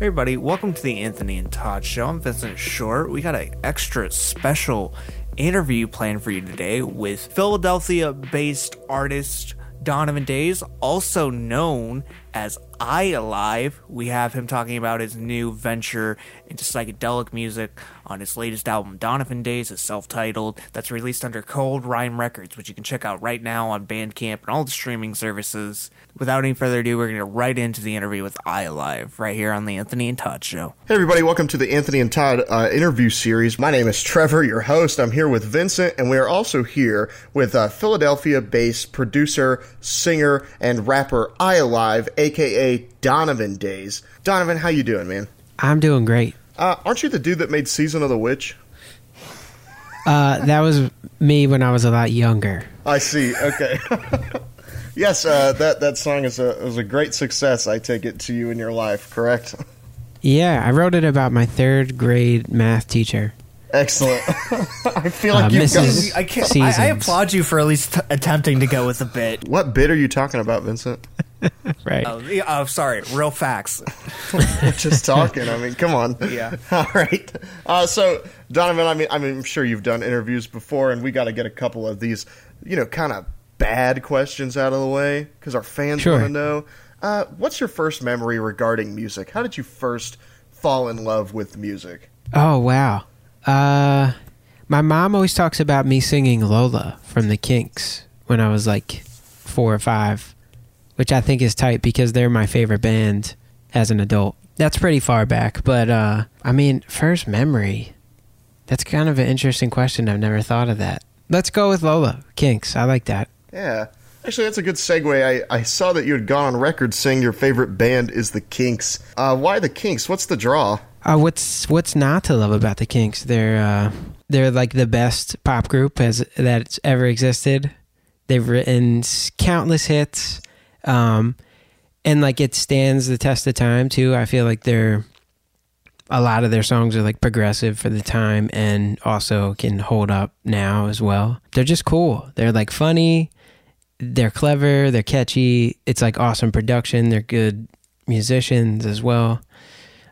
Hey everybody, welcome to the Anthony and Todd Show. I'm Vincent Short. We got an extra special interview planned for you today with Philadelphia-based artist Donovan Days, also known as ialive. We have him talking about his new venture into psychedelic music on his latest album, Donovan Days, is self titled, that's released under Cold Rhyme Records, which you can check out right now on Bandcamp and all the streaming services. Without any further ado, we're going to get right into the interview with ialive right here on the Anthony and Todd Show. Hey, everybody, welcome to the Anthony and Todd uh, interview series. My name is Trevor, your host. I'm here with Vincent, and we are also here with uh, Philadelphia based producer, singer, and rapper I Alive, aka Donovan Days. Donovan, how you doing, man? I'm doing great. Uh, aren't you the dude that made Season of the Witch? Uh, that was me when I was a lot younger. I see. Okay. yes, uh, that that song is a is a great success. I take it to you in your life, correct? Yeah, I wrote it about my third grade math teacher. Excellent. I feel like Uh, you've Mrs. got. I, can't, I, I applaud you for at least t- attempting to go with a bit. What bit are you talking about, Vincent? Right. Oh, yeah, oh, sorry, real facts. Just talking. I mean, come on. Yeah. All right. Uh, so, Donovan, I mean, I mean, I'm sure you've done interviews before, and we got to get a couple of these, you know, kind of bad questions out of the way because our fans Sure. want to know. Uh, what's your first memory regarding music? How did you first fall in love with music? Oh wow. Uh, my mom always talks about me singing Lola from the Kinks when I was like four or five, which I think is tight because they're my favorite band as an adult. That's pretty far back, but uh, I mean, first memory. That's kind of an interesting question. I've never thought of that. Let's go with Lola Kinks. I like that. Yeah. Actually, that's a good segue. I, I saw that you had gone on record saying your favorite band is the Kinks. Uh, why the Kinks? What's the draw? Uh, what's what's not to love about the Kinks? They're uh, they're like the best pop group has that's ever existed. They've written countless hits, um, and like it stands the test of time too. I feel like they're a lot of their songs are like progressive for the time and also can hold up now as well. They're just cool. They're like funny. They're clever. They're catchy. It's like awesome production. They're good musicians as well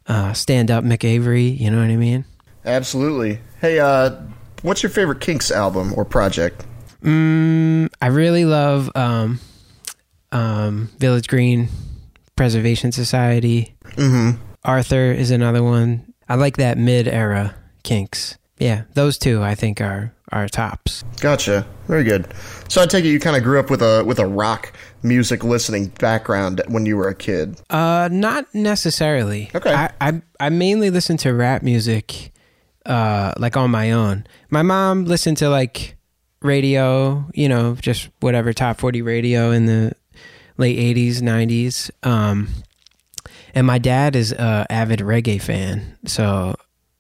uh, stand up Mick Avory. You know what I mean? Absolutely. Hey, uh, what's your favorite Kinks album or project? Mm, I really love um, um, Village Green Preservation Society. Mm-hmm. Arthur is another one. I like that mid era Kinks. Yeah, those two I think are are tops. Gotcha. Very good. So I take it you kind of grew up with a with a rock music listening background when you were a kid. Uh, not necessarily. Okay. I I, I mainly listen to rap music, uh, like on my own. My mom listened to like radio, you know, just whatever top forty radio in the late eighties, nineties. Um, and my dad is a avid reggae fan, so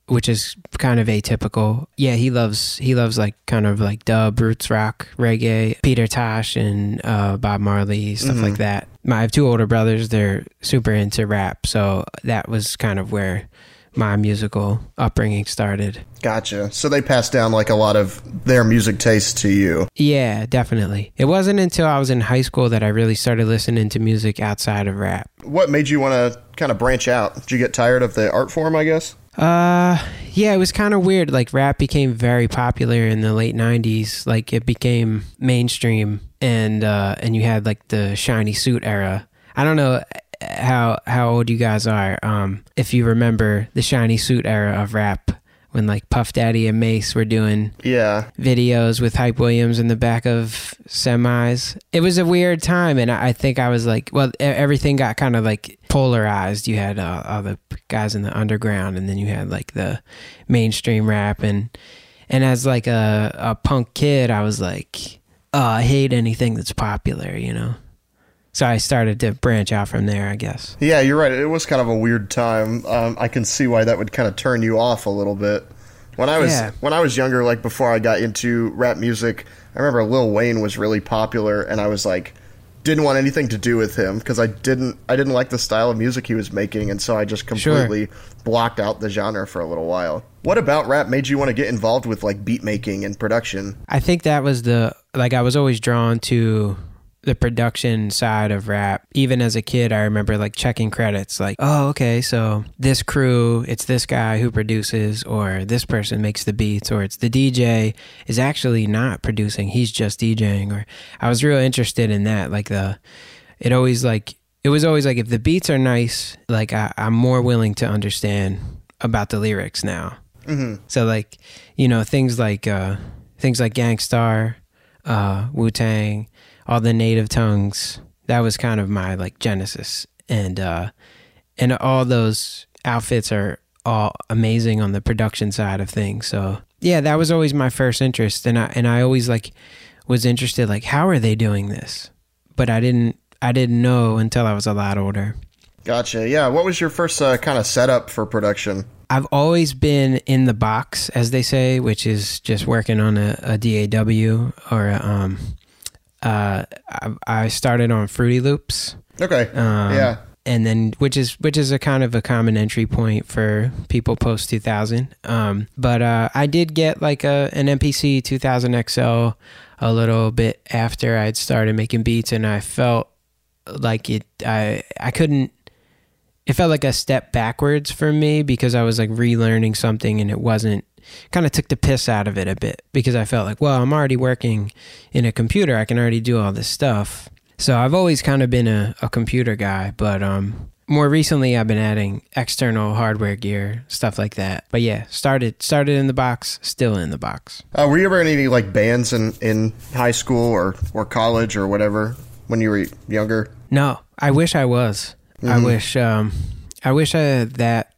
which is kind of atypical. Yeah, he loves he loves like kind of like dub, roots rock, reggae, Peter Tosh and uh, Bob Marley, stuff like that. My, I have two older brothers; they're super into rap, so that was kind of where my musical upbringing started. Gotcha. So they passed down like a lot of their music taste to you. Yeah, definitely. It wasn't until I was in high school that I really started listening to music outside of rap. What made you want to kind of branch out? Did you get tired of the art form? I guess. Uh, yeah, it was kind of weird. Like rap became very popular in the late '90s. Like it became mainstream, and uh, and you had like the shiny suit era. I don't know how how old you guys are. Um, if you remember the shiny suit era of rap, when like Puff Daddy and Mase were doing Yeah. videos with Hype Williams in the back of semis. It was a weird time, and I think I was like, well, everything got kind of like polarized. You had uh, all the guys in the underground, and then you had like the mainstream rap, and and as like a a punk kid, I was like, oh, I hate anything that's popular, you know. So I started to branch out from there, I guess. Yeah, you're right. It was kind of a weird time. Um, I can see why that would kind of turn you off a little bit. When I was Yeah. when I was younger, like before I got into rap music, I remember Lil Wayne was really popular, and I was like, didn't want anything to do with him because I didn't I didn't like the style of music he was making, and so I just completely blocked out the genre for a little while. What about rap made you want to get involved with like beat making and production? I think that was the like I was always drawn to the production side of rap. Even as a kid, I remember like checking credits, like, oh, okay, so this crew, it's this guy who produces, or this person makes the beats, or it's the DJ is actually not producing, he's just DJing. Or I was real interested in that. Like the, it always like, it was always like if the beats are nice, like I, I'm more willing to understand about the lyrics now. Mm-hmm. So like, you know, things like uh things like Gang Starr, uh, Wu Tang, all the native tongues. That was kind of my like genesis, and uh, and all those outfits are all amazing on the production side of things. So yeah, that was always my first interest, and I and I always like was interested like how are they doing this, but I didn't I didn't know until I was a lot older. Gotcha. Yeah. What was your first uh, kind of setup for production? I've always been in the box, as they say, which is just working on a, a DAW or a, um, uh, I, I started on Fruity Loops. Okay. Um, yeah. And then, which is which is a kind of a common entry point for people post 2000. Um, but uh, I did get like a an MPC 2000 XL a little bit after I'd started making beats, and I felt like it. I I couldn't it felt like a step backwards for me because I was like relearning something and it wasn't kind of took the piss out of it a bit because I felt like, well, I'm already working in a computer. I can already do all this stuff. So I've always kind of been a, a computer guy, but um more recently I've been adding external hardware gear, stuff like that. But yeah, started started in the box, still in the box. Uh, were you ever in any like bands in, in high school or, or college or whatever when you were younger? No, I wish I was. Mm-hmm. I wish um I wish I that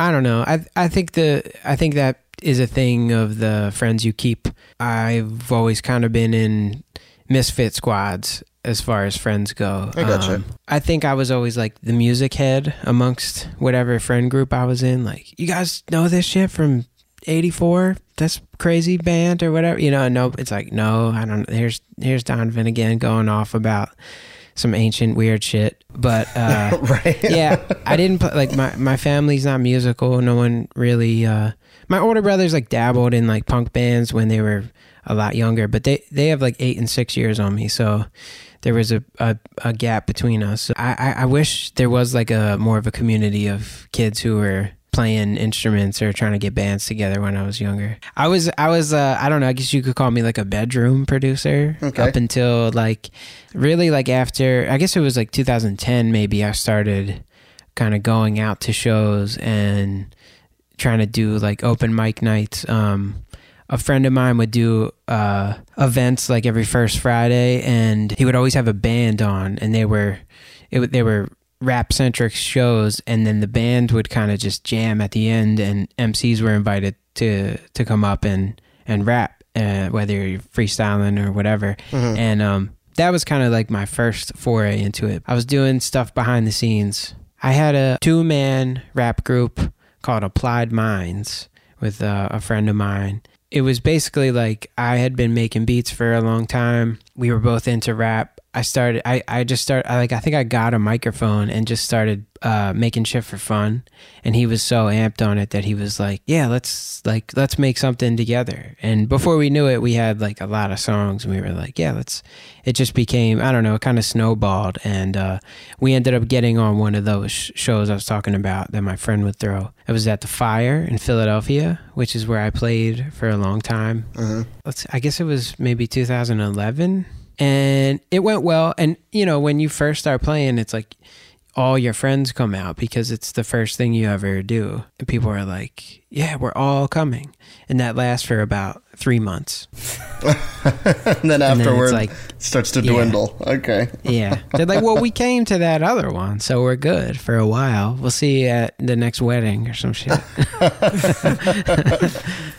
I don't know. I I think the I think that is a thing of the friends you keep. I've always kind of been in misfit squads as far as friends go. I gotcha. Um, I think I was always like the music head amongst whatever friend group I was in. Like, you guys know this shit from 84? That's crazy band or whatever. You know, no, it's like, no, I don't Here's, here's Donovan again going off about some ancient weird shit. But, uh, right. yeah, I didn't play, like my, my family's not musical. No one really, uh, my older brothers like dabbled in like punk bands when they were a lot younger, but they, they have like eight and six years on me. So, there was a, a, a gap between us. I, I, I wish there was like a more of a community of kids who were playing instruments or trying to get bands together when I was younger. I was I was uh, I don't know, I guess you could call me like a bedroom producer Okay. up until like really like after I guess it was like 2010 maybe I started kind of going out to shows and trying to do like open mic nights um a friend of mine would do uh, events like every first Friday, and he would always have a band on, and they were, it, would- they were rap centric shows, and then the band would kind of just jam at the end, and MCs were invited to to come up and and rap, uh, whether you're freestyling or whatever, and um, that was kind of like my first foray into it. I was doing stuff behind the scenes. I had a two man rap group called Applied Minds with uh, a friend of mine. It was basically like I had been making beats for a long time. We were both into rap. I started. I I just started. I like. I think I got a microphone and just started uh, making shit for fun. And he was so amped on it that he was like, "Yeah, let's like let's make something together." And before we knew it, we had like a lot of songs. And we were like, "Yeah, let's." It just became I don't know, it kind of snowballed, and uh, we ended up getting on one of those sh- shows I was talking about that my friend would throw. It was at the Fire in Philadelphia, which is where I played for a long time. Let's. I guess it was maybe 2011 and it went well and you know when you first start playing it's like all your friends come out because it's the first thing you ever do and people are like yeah we're all coming and that lasts for about three months and then then it's afterward, like- it starts to Yeah. dwindle. Okay. yeah they're like well we came to that other one so we're good for a while we'll see you at the next wedding or some shit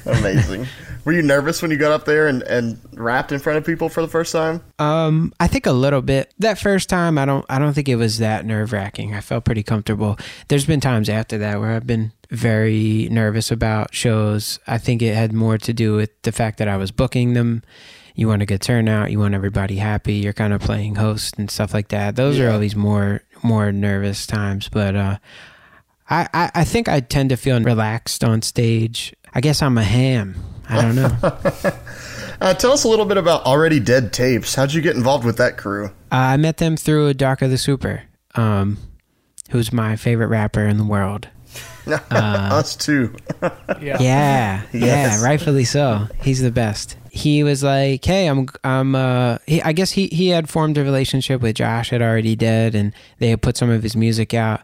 Amazing. Were you nervous when you got up there and, and rapped in front of people for the first time? Um, I think a little bit. That first time, I don't, I don't think it was that nerve wracking. I felt pretty comfortable. There's been times after that where I've been very nervous about shows. I think it had more to do with the fact that I was booking them. You want a good turnout. You want everybody happy. You're kind of playing host and stuff like that. Those are always more, more nervous times. But uh, I, I, I think I tend to feel relaxed on stage. I guess I'm a ham. I don't know. Uh, tell us a little bit about Already Dead Tapes. How'd you get involved with that crew? Uh, I met them through Darko the Super, um, who's my favorite rapper in the world. Us too. Yeah, yeah, Yes. rightfully so. He's the best. He was like, "Hey, I'm, I'm." Uh, he, I guess he he had formed a relationship with Josh had already dead, and they had put some of his music out,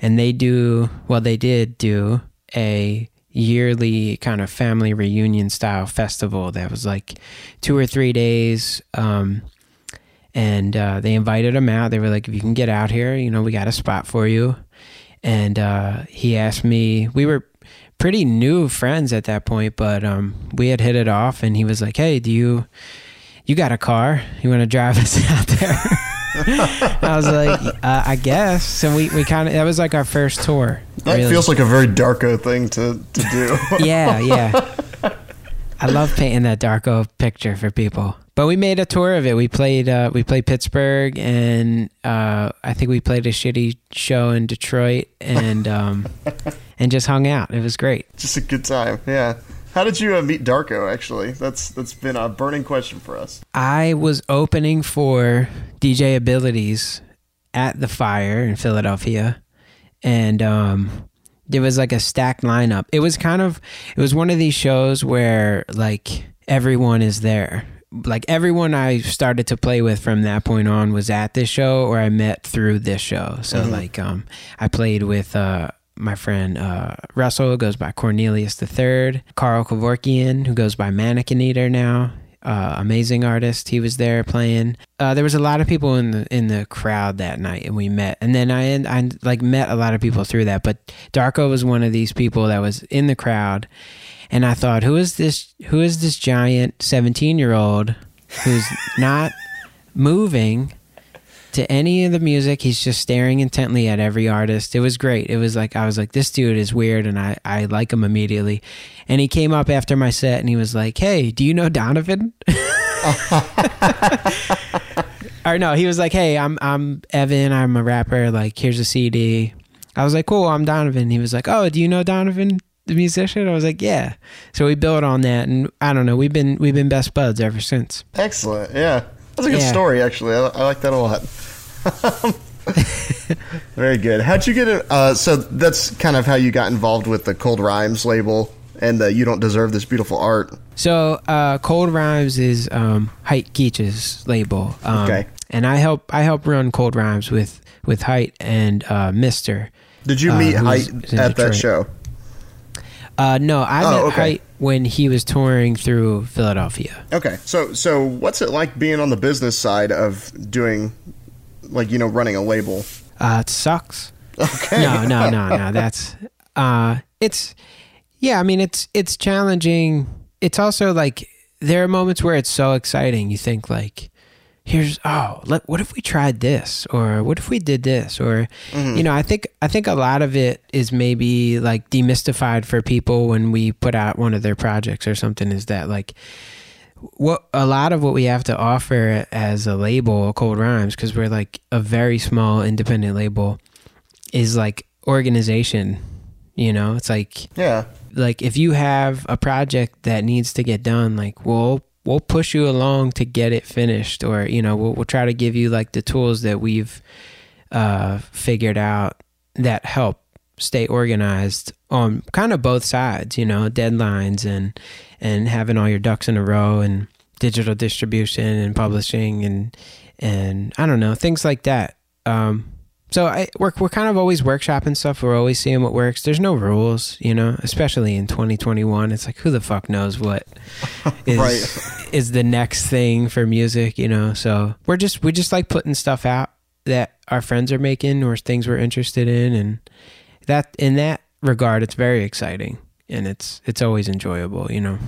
and they do well. They did do a yearly kind of family reunion style festival that was like two or three days. Um, and uh, they invited him out. They were like, "If you can get out here, you know, we got a spot for you." And uh, he asked me. We were pretty new friends at that point, but um, we had hit it off. And he was like, "Hey, do you you got a car? You want to drive us out there?" I was like, uh, "I guess." So we we kind of that was like our first tour. That really. feels like a very Darko thing to, to do. yeah, yeah. I love painting that Darko picture for people. But we made a tour of it. We played uh, we played Pittsburgh and uh, I think we played a shitty show in Detroit and um, and just hung out. It was great. Just a good time. Yeah. How did you uh, meet Darko? Actually, that's that's been a burning question for us. I was opening for DJ Abilities at the Fire in Philadelphia, and um, there was like a stacked lineup. It was kind of it was one of these shows where like everyone is there. Like everyone I started to play with from that point on was at this show, or I met through this show. So like um, I played with. Uh, my friend uh, Russell, goes by Cornelius the Third, Carl Kevorkian, who goes by Mannequin Eater now, uh, amazing artist. He was there playing. Uh, there was a lot of people in the in the crowd that night, and we met. And then I I like met a lot of people through that. But Darko was one of these people that was in the crowd, and I thought, who is this? Who is this giant seventeen year old who's not moving? To any of the music. He's just staring intently at every artist. It was great. It was like I was like, this dude is weird, and I I like him immediately. And he came up after my set, and he was like, "Hey, do you know Donovan?" or no, he was like, "Hey, I'm I'm Evan. I'm a rapper. Like, here's a CD." I was like, "Cool, I'm Donovan." He was like, "Oh, do you know Donovan?" The musician, I was like, yeah. So we built on that, and I don't know. We've been we've been best buds ever since. Excellent. Yeah, that's a good Yeah. story. Actually, I, I like that a lot. Very good. How'd you get it? Uh, so that's kind of how you got involved with the Cold Rhymes label and the "You Don't Deserve This Beautiful Art." So uh, Cold Rhymes is um, Height Keech's label. Um, Okay. And I help I help run Cold Rhymes with with Height and uh, Mister. Did you Uh, meet Height at that show? Uh, no, I Oh, met okay. Height when he was touring through Philadelphia. Okay, so so what's it like being on the business side of doing, like you know, running a label? Uh, it sucks. Okay, No, no, no, no. That's uh, it's yeah. I mean, it's it's challenging. It's also like there are moments where it's so exciting. You think like, here's oh, let, what if we tried this, or what if we did this, or mm-hmm. you know, I think I think a lot of it is maybe like demystified for people when we put out one of their projects or something. Is that like what a lot of what we have to offer as a label, Cold Rhymes, because we're like a very small independent label, is like organization. You know, it's like yeah, like if you have a project that needs to get done, like we'll we'll push you along to get it finished, or you know we'll we'll try to give you like the tools that we've uh, figured out that help stay organized on kind of both sides. You know, deadlines and and having all your ducks in a row and digital distribution and publishing and and I don't know things like that. Um, so I we're we're kind of always workshopping stuff. We're always seeing what works. There's no rules, you know, especially in 2021. It's like who the fuck knows what is Right. is the next thing for music, you know. So we're just we just like putting stuff out that our friends are making or things we're interested in, and that in that regard, it's very exciting and it's it's always enjoyable, you know.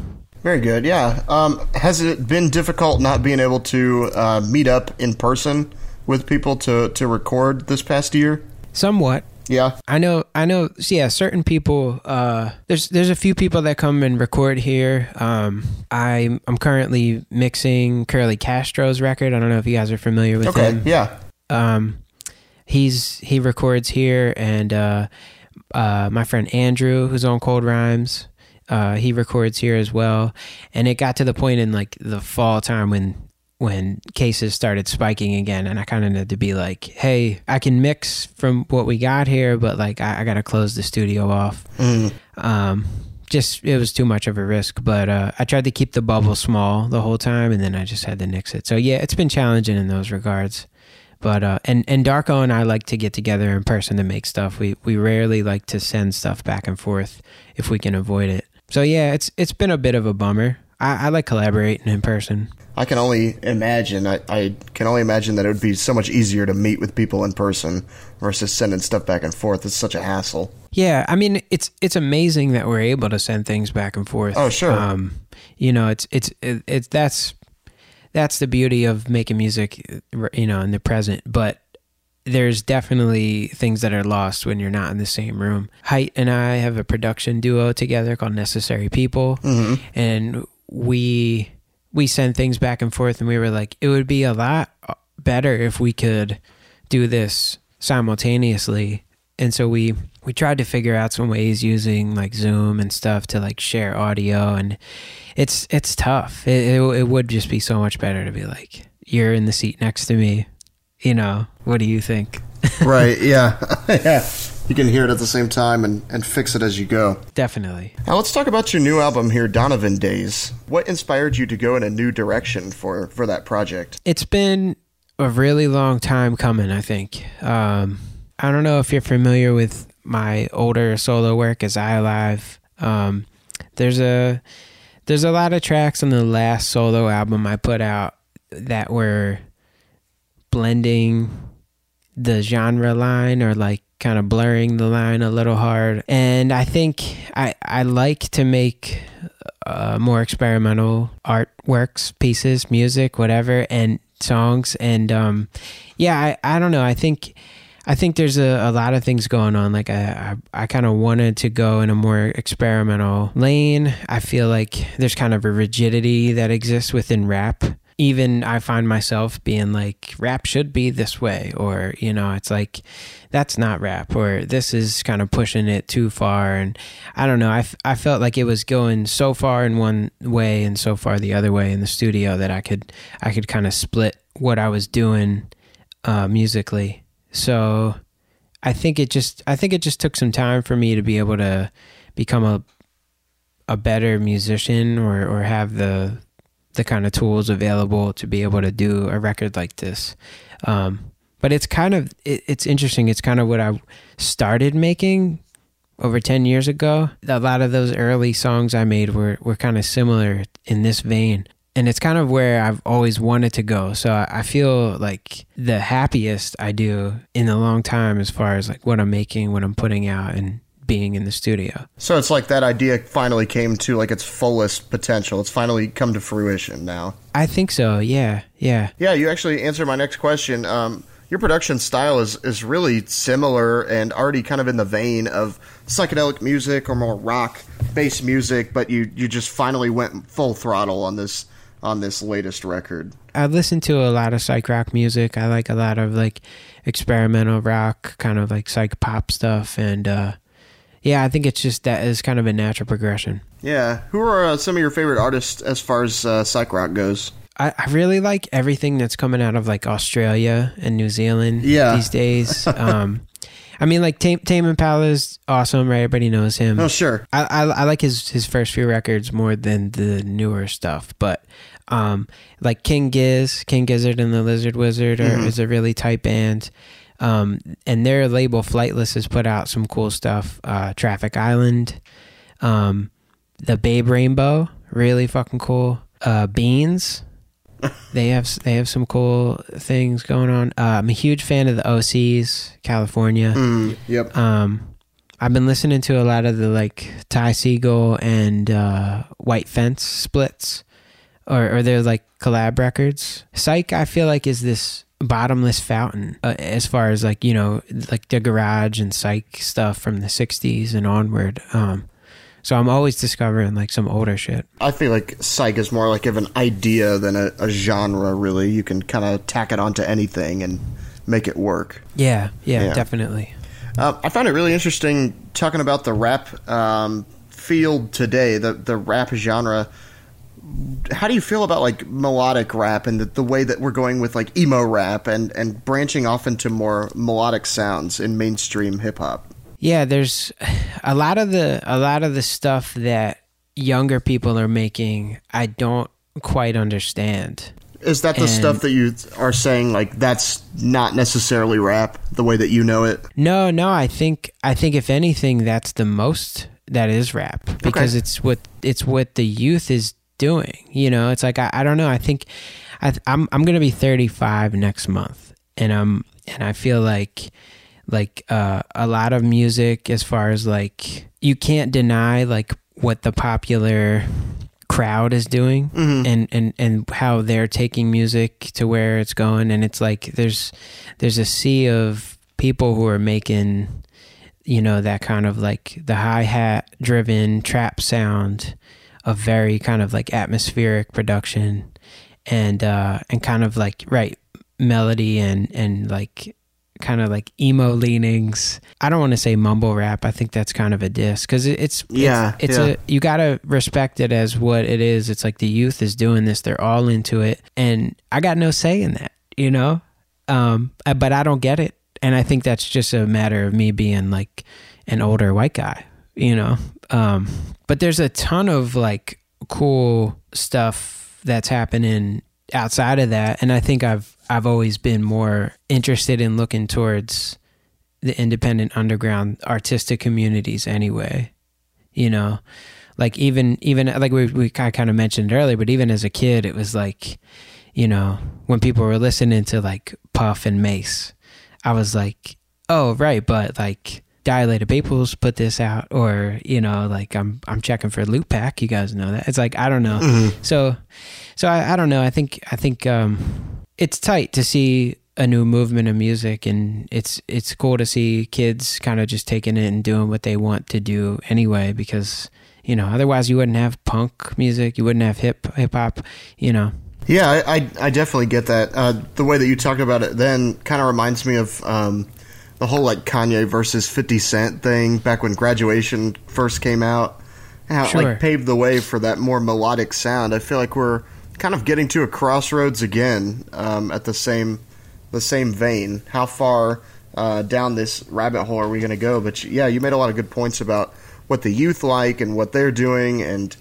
very good. Yeah. Um, has it been difficult not being able to uh, meet up in person with people to to record this past year? Somewhat. Yeah. I know, I know. Yeah, certain people. Uh, there's there's a few people that come and record here. Um, I'm I'm currently mixing Curly Castro's record. I don't know if you guys are familiar with Okay. him. Yeah. Um, he's he records here, and uh, uh, my friend Andrew, who's on Cold Rhymes, Uh, he records here as well, and it got to the point in like the fall time when when cases started spiking again, and I kind of had to be like, "Hey, I can mix from what we got here, but like I, I got to close the studio off." Mm. Um, just it was too much of a risk, but uh, I tried to keep the bubble small the whole time, and then I just had to nix it. So yeah, it's been challenging in those regards. But uh, and and Darko and I like to get together in person to make stuff. We we rarely like to send stuff back and forth if we can avoid it. So yeah, it's it's been a bit of a bummer. I, I like collaborating in person. I can only imagine. I, I can only imagine that it would be so much easier to meet with people in person versus sending stuff back and forth. It's such a hassle. Yeah, I mean it's it's amazing that we're able to send things back and forth. Oh, sure. Um, you know, it's it's it, it's that's that's the beauty of making music, you know, in the present. But there's definitely things that are lost when you're not in the same room. Height and I have a production duo together called Necessary People, Mm-hmm. and we we send things back and forth, and we were like, it would be a lot uh, better if we could do this simultaneously. And so we we tried to figure out some ways using like Zoom and stuff to like share audio, and it's it's tough. It, it it would just be so much better to be like you're in the seat next to me. You know, what do you think? right? Yeah, yeah. You can hear it at the same time and, and fix it as you go. Definitely. Now let's talk about your new album here, Donovan Days. What inspired you to go in a new direction for for that project? It's been a really long time coming, I think. Um, I don't know if you're familiar with my older solo work as ialive. Um, there's a there's a lot of tracks on the last solo album I put out that were blending the genre line or like kind of blurring the line a little hard. And I think I I like to make uh, more experimental artworks, pieces, music, whatever, and songs. And um, yeah, I, I don't know. I think I think there's a, a lot of things going on. Like I I, I kind of wanted to go in a more experimental lane. I feel like there's kind of a rigidity that exists within rap. Even I find myself being like, rap should be this way, or you know, it's like that's not rap, or this is kind of pushing it too far. And I don't know. I, f- I felt like it was going so far in one way and so far the other way in the studio that I could I could kind of split what I was doing uh, musically. So I think it just I think it just took some time for me to be able to become a a better musician or or have the the kind of tools available to be able to do a record like this. Um, but it's kind of it, it's interesting. It's kind of what I started making over 10 years ago. A lot of those early songs I made were were kind of similar in this vein. And it's kind of where I've always wanted to go. So I I feel like the happiest I do in a long time as far as like what I'm making, what I'm putting out and being in the studio. So it's like that idea finally came to like its fullest potential. It's finally come to fruition now. I think so. Yeah. Yeah. Yeah, you actually answered my next question. Um, your production style is, is really similar and already kind of in the vein of psychedelic music or more rock based music, but you, you just finally went full throttle on this on this latest record. I listen to a lot of psych rock music. I like a lot of like experimental rock, kind of like psych pop stuff, and uh, yeah, I think it's just that is kind of a natural progression. Yeah, who are uh, some of your favorite artists as far as uh, psych rock goes? I, I really like everything that's coming out of like Australia and New Zealand Yeah. these days. um, I mean, like Tame, Tame Impala is awesome, right? Everybody knows him. Oh, sure. I, I I like his his first few records more than the newer stuff, but um, like King Giz, King Gizzard and the Lizard Wizard are, Mhm. is a really tight band. Um, and their label Flightless has put out some cool stuff. Uh, Traffic Island, um, the Babe Rainbow, really fucking cool. Uh, Beans, they have they have some cool things going on. Uh, I'm a huge fan of the OCs, California. Mm, yep. Um, I've been listening to a lot of the like Ty Segall and uh, White Fence splits, or or their like collab records. Psych, I feel like is this bottomless fountain uh, as far as like you know like the garage and psych stuff from the 60s and onward um so i'm always discovering like some older shit I feel like psych is more like of an idea than a, a genre, really. You can kind of tack it onto anything and make it work. yeah yeah, Yeah. definitely Uh, I found it really interesting talking about the rap um, field today, the the rap genre, how do you feel about like melodic rap and the, the way that we're going with like emo rap and and branching off into more melodic sounds in mainstream hip hop? Yeah, there's a lot of the a lot of the stuff that younger people are making. I don't quite understand. Is that the And- stuff that you are saying like that's not necessarily rap the way that you know it? No, no, I think I think if anything, that's the most that is rap because Okay. it's what it's what the youth is doing. You know, it's like I, I don't know. I think I, I'm I'm gonna be 35 next month, and I'm and I feel like like uh, a lot of music as far as like you can't deny like what the popular crowd is doing and, and and how they're taking music to where it's going and it's like there's there's a sea of people who are making you know that kind of like the hi-hat driven trap sound of very kind of like atmospheric production and uh and kind of like right melody and and like kind of like emo leanings. I don't want to say mumble rap. I think that's kind of a diss because it's Yeah, it's, it's yeah. a you gotta respect it as what it is. It's like the youth is doing this; they're all into it, and I got no say in that, you know. Um, but I don't get it, and I think that's just a matter of me being like an older white guy, you know. Um, but there's a ton of like cool stuff that's happening outside of that, and I think I've I've always been more interested in looking towards the independent underground artistic communities anyway you know? Like even even like we, we kind of mentioned earlier but even as a kid it was like you know when people were listening to like puff and mace i was like oh right but like dilated peoples put this out or you know like i'm i'm checking for Lootpack. You guys know that. It's like i don't know. So so I, I don't know. I think i think um it's tight to see a new movement of music and it's it's cool to see kids kind of just taking it and doing what they want to do anyway because you know otherwise you wouldn't have punk music you wouldn't have hip hip hop you know. Yeah, I, I, I definitely get that. Uh, the way that you talked about it then kind of reminds me of um, the whole like Kanye versus Fifty Cent thing back when Graduation first came out. How it like paved the way for that more melodic sound. I feel like we're kind of getting to a crossroads again um, at the same the same vein. How far uh, down this rabbit hole are we going to go? But yeah, you made a lot of good points about what the youth like and what they're doing and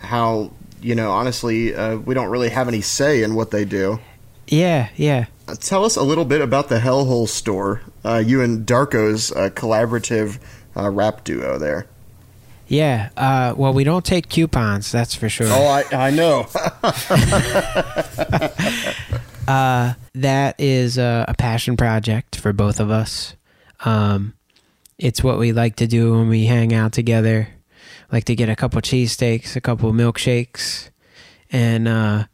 how you know honestly uh, we don't really have any say in what they do yeah yeah tell us a little bit about the hellhole store uh, you and darko's uh, collaborative uh, rap duo there yeah uh well we don't take coupons that's for sure oh i, I know Uh, that is a, a passion project for both of us. Um, it's what we like to do when we hang out together. Like to get a couple cheesesteaks, a couple milkshakes, and uh,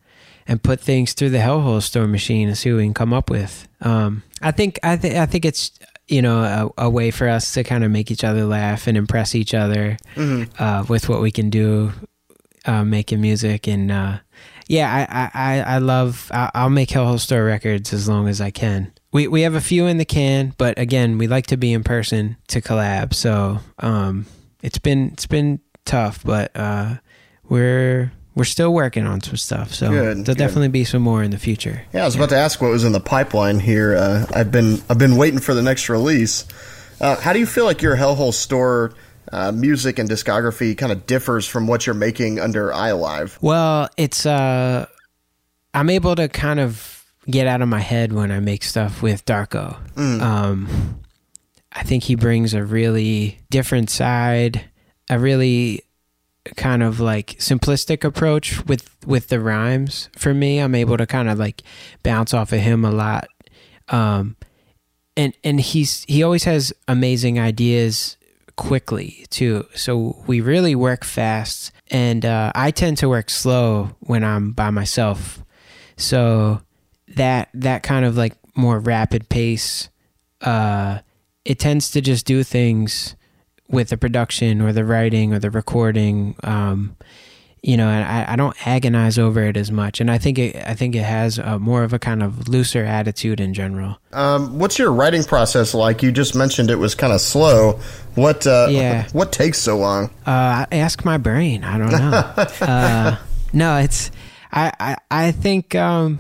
and put things through the hellhole store machine and see what we can come up with. Um, I think I think I think it's you know a, a way for us to kind of make each other laugh and impress each other uh, with what we can do uh, making music and uh, yeah, I I, I- I love. I- I'll make Hellhole Store records as long as I can. We we have a few in the can, but again, we like to be in person to collab. So um, it's been it's been tough, but uh, we're we're still working on some stuff. So Good, there'll good. definitely be some more in the future. yeah i was about to ask what was in the pipeline here uh, i've been i've been waiting for the next release uh, how do you feel like your hellhole store uh, music and discography kind of differs from what you're making under iAlive. Well, it's uh I'm able to kind of get out of my head when I make stuff with Darko. Um I think he brings a really different side, a really kind of like simplistic approach with with the rhymes for me. I'm able to kind of like bounce off of him a lot. Um and and he's he always has amazing ideas quickly too. So we really work fast, and uh, I tend to work slow when I'm by myself. So that that kind of like more rapid pace, uh, it tends to just do things with the production or the writing or the recording. Um, you know, and I, I don't agonize over it as much. And I think it, I think it has a, more of a kind of looser attitude in general. Um, what's your writing process like? You just mentioned it was kind of slow. What, uh, Yeah. what takes so long? Uh, ask my brain. I don't know. uh, no, it's I, I I think um,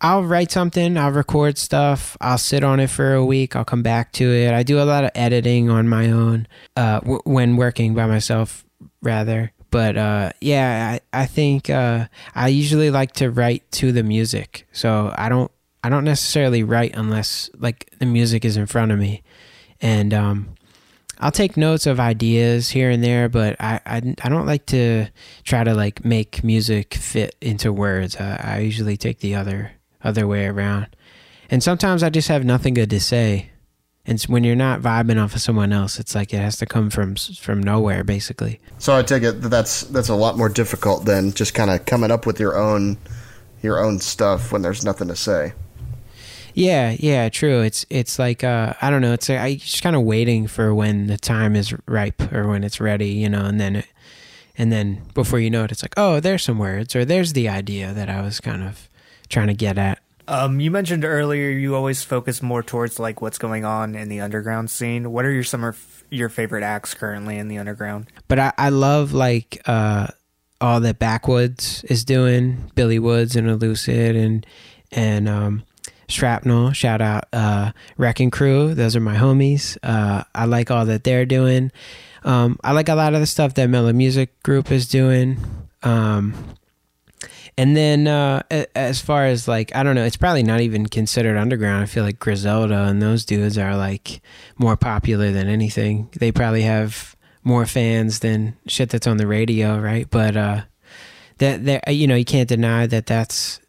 I'll write something. I'll record stuff. I'll sit on it for a week. I'll come back to it. I do a lot of editing on my own uh, w- when working by myself, rather. But uh, yeah, I I think uh, I usually like to write to the music. So I don't I don't necessarily write unless like the music is in front of me, and um, I'll take notes of ideas here and there, but I, I, I don't like to try to like make music fit into words. I, I usually take the other other way around, and sometimes I just have nothing good to say. And when you're not vibing off of someone else, it's like it has to come from from nowhere, basically. So I take it that that's that's a lot more difficult than just kind of coming up with your own your own stuff when there's nothing to say. Yeah, yeah, true. It's it's like uh, I don't know. It's I just kind of waiting for when the time is ripe or when it's ready, you know, and then it, and then before you know it, it's like oh, there's some words or there's the idea that I was kind of trying to get at. Um, you mentioned earlier you always focus more towards like what's going on in the underground scene. What are your some of your favorite acts currently in the underground? But I, I love like uh, all that Backwoodz is doing, Billy Woods and Elucid and and um, Shrapknel. Shout out uh, Wrecking Crew. Those are my homies. Uh, I like all that they're doing. Um, I like a lot of the stuff that Mellow Music Group is doing. Um, and then uh, as far as like I don't know, it's probably not even considered underground. I feel like Griselda and those dudes are like more popular than anything. They probably have more fans than shit that's on the radio, right? But uh, that that you know you can't deny that that's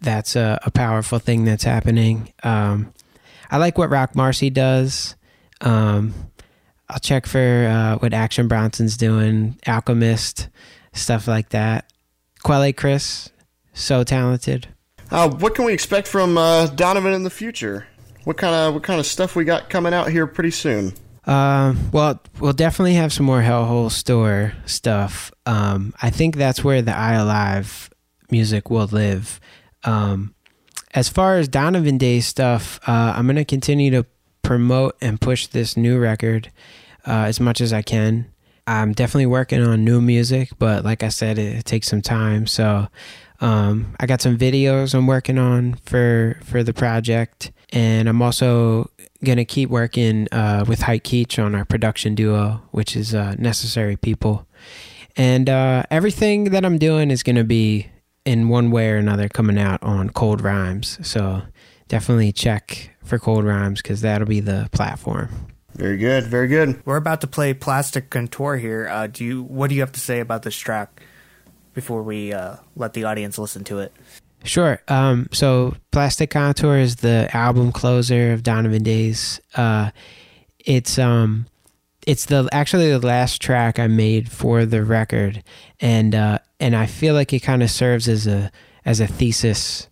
that's a, a powerful thing that's happening. Um, I like what Roc Marci does. Um, I'll check for uh, what Action Bronson's doing, Alchemist, stuff like that. Quelle Chris, so talented. Uh, what can we expect from uh, Donovan in the future? What kind of what kind of stuff we got coming out here pretty soon? Um, well, we'll definitely have some more Hellhole Store stuff. Um, I think that's where the ialive music will live. Um, as far as Donovan Day stuff, uh, I'm gonna continue to promote and push this new record uh, as much as I can. I'm definitely working on new music, but like I said, it, it takes some time. So um, I got some videos I'm working on for for the project, and I'm also gonna keep working uh, with Height Keech on our production duo, which is uh, Necessary People. And uh, everything that I'm doing is gonna be in one way or another coming out on Cold Rhymes. So definitely check for Cold Rhymes because that'll be the platform. Very good, very good. We're about to play Plastic Contour here. Uh, do you what do you have to say about this track before we uh, let the audience listen to it? Sure. Um, so Plastic Contour is the album closer of Donovan Days. Uh, it's um, it's the actually the last track I made for the record, and uh, and I feel like it kind of serves as a as a thesis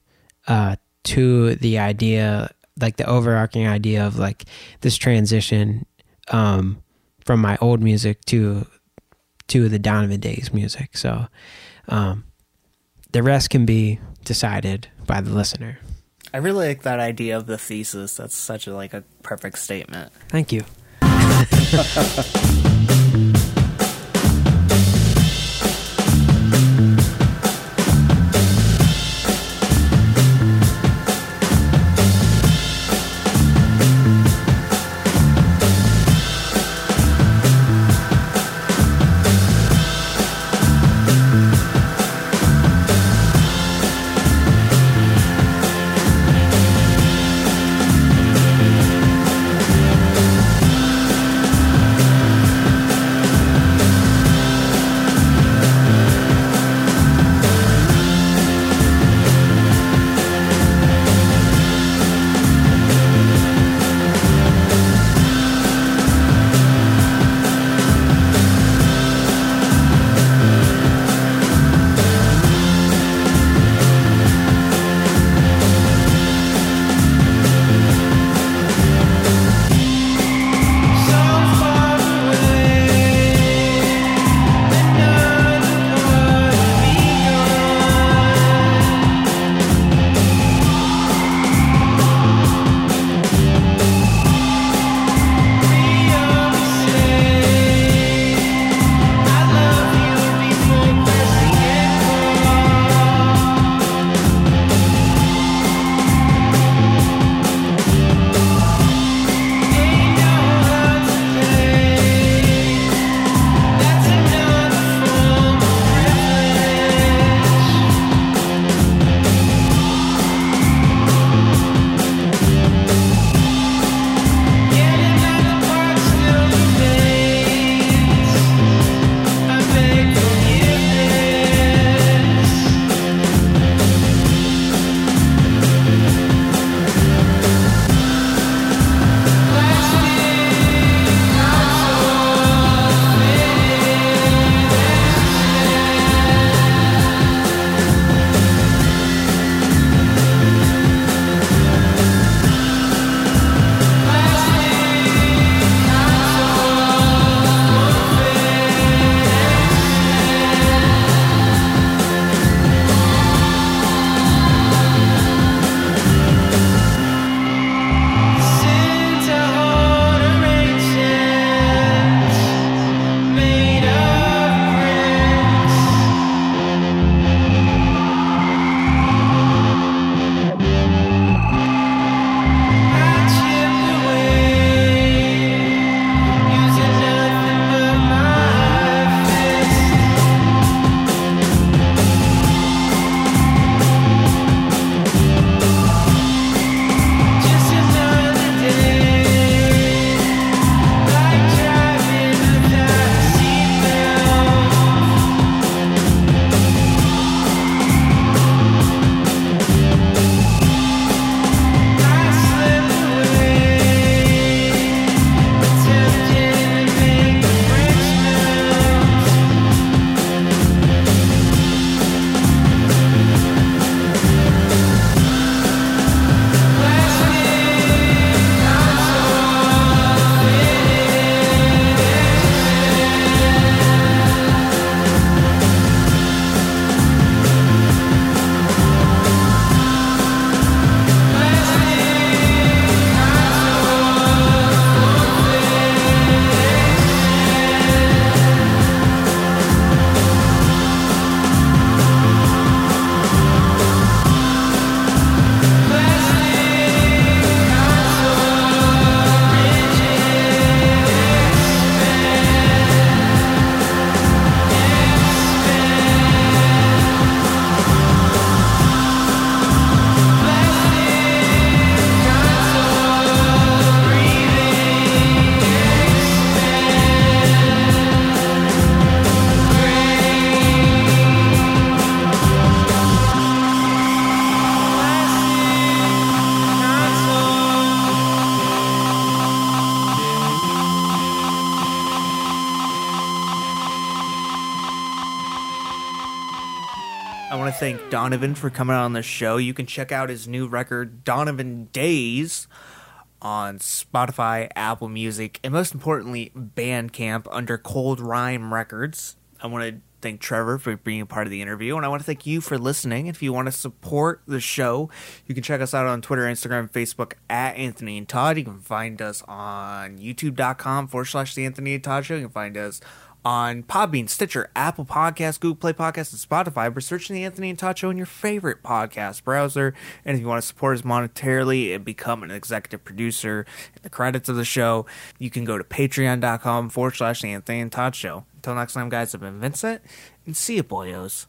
uh, to the idea, like the overarching idea of like this transition um, from my old music to to the Donovan Days music. So um, the rest can be decided by the listener. I really like that idea of the thesis. That's such a like a perfect statement. Thank you. thank Donovan for coming on the show. You can check out his new record, Donovan Days, on Spotify, Apple Music, and most importantly, Bandcamp under Cold Rhyme Records. I want to thank Trevor for being a part of the interview, and I want to thank you for listening. If you want to support the show, you can check us out on Twitter, Instagram, Facebook at Anthony and Todd. You can find us on youtube.com forward slash The Anthony and Todd Show. You can find us on Podbean, Stitcher, Apple Podcasts, Google Play Podcasts, and Spotify by searching the Anthony and Show in your favorite podcast browser. And if you want to support us monetarily and become an executive producer in the credits of the show, you can go to patreon.com forward slash Anthony and Todd Show. Until next time, guys, I've been Vincent, and see you, boyos.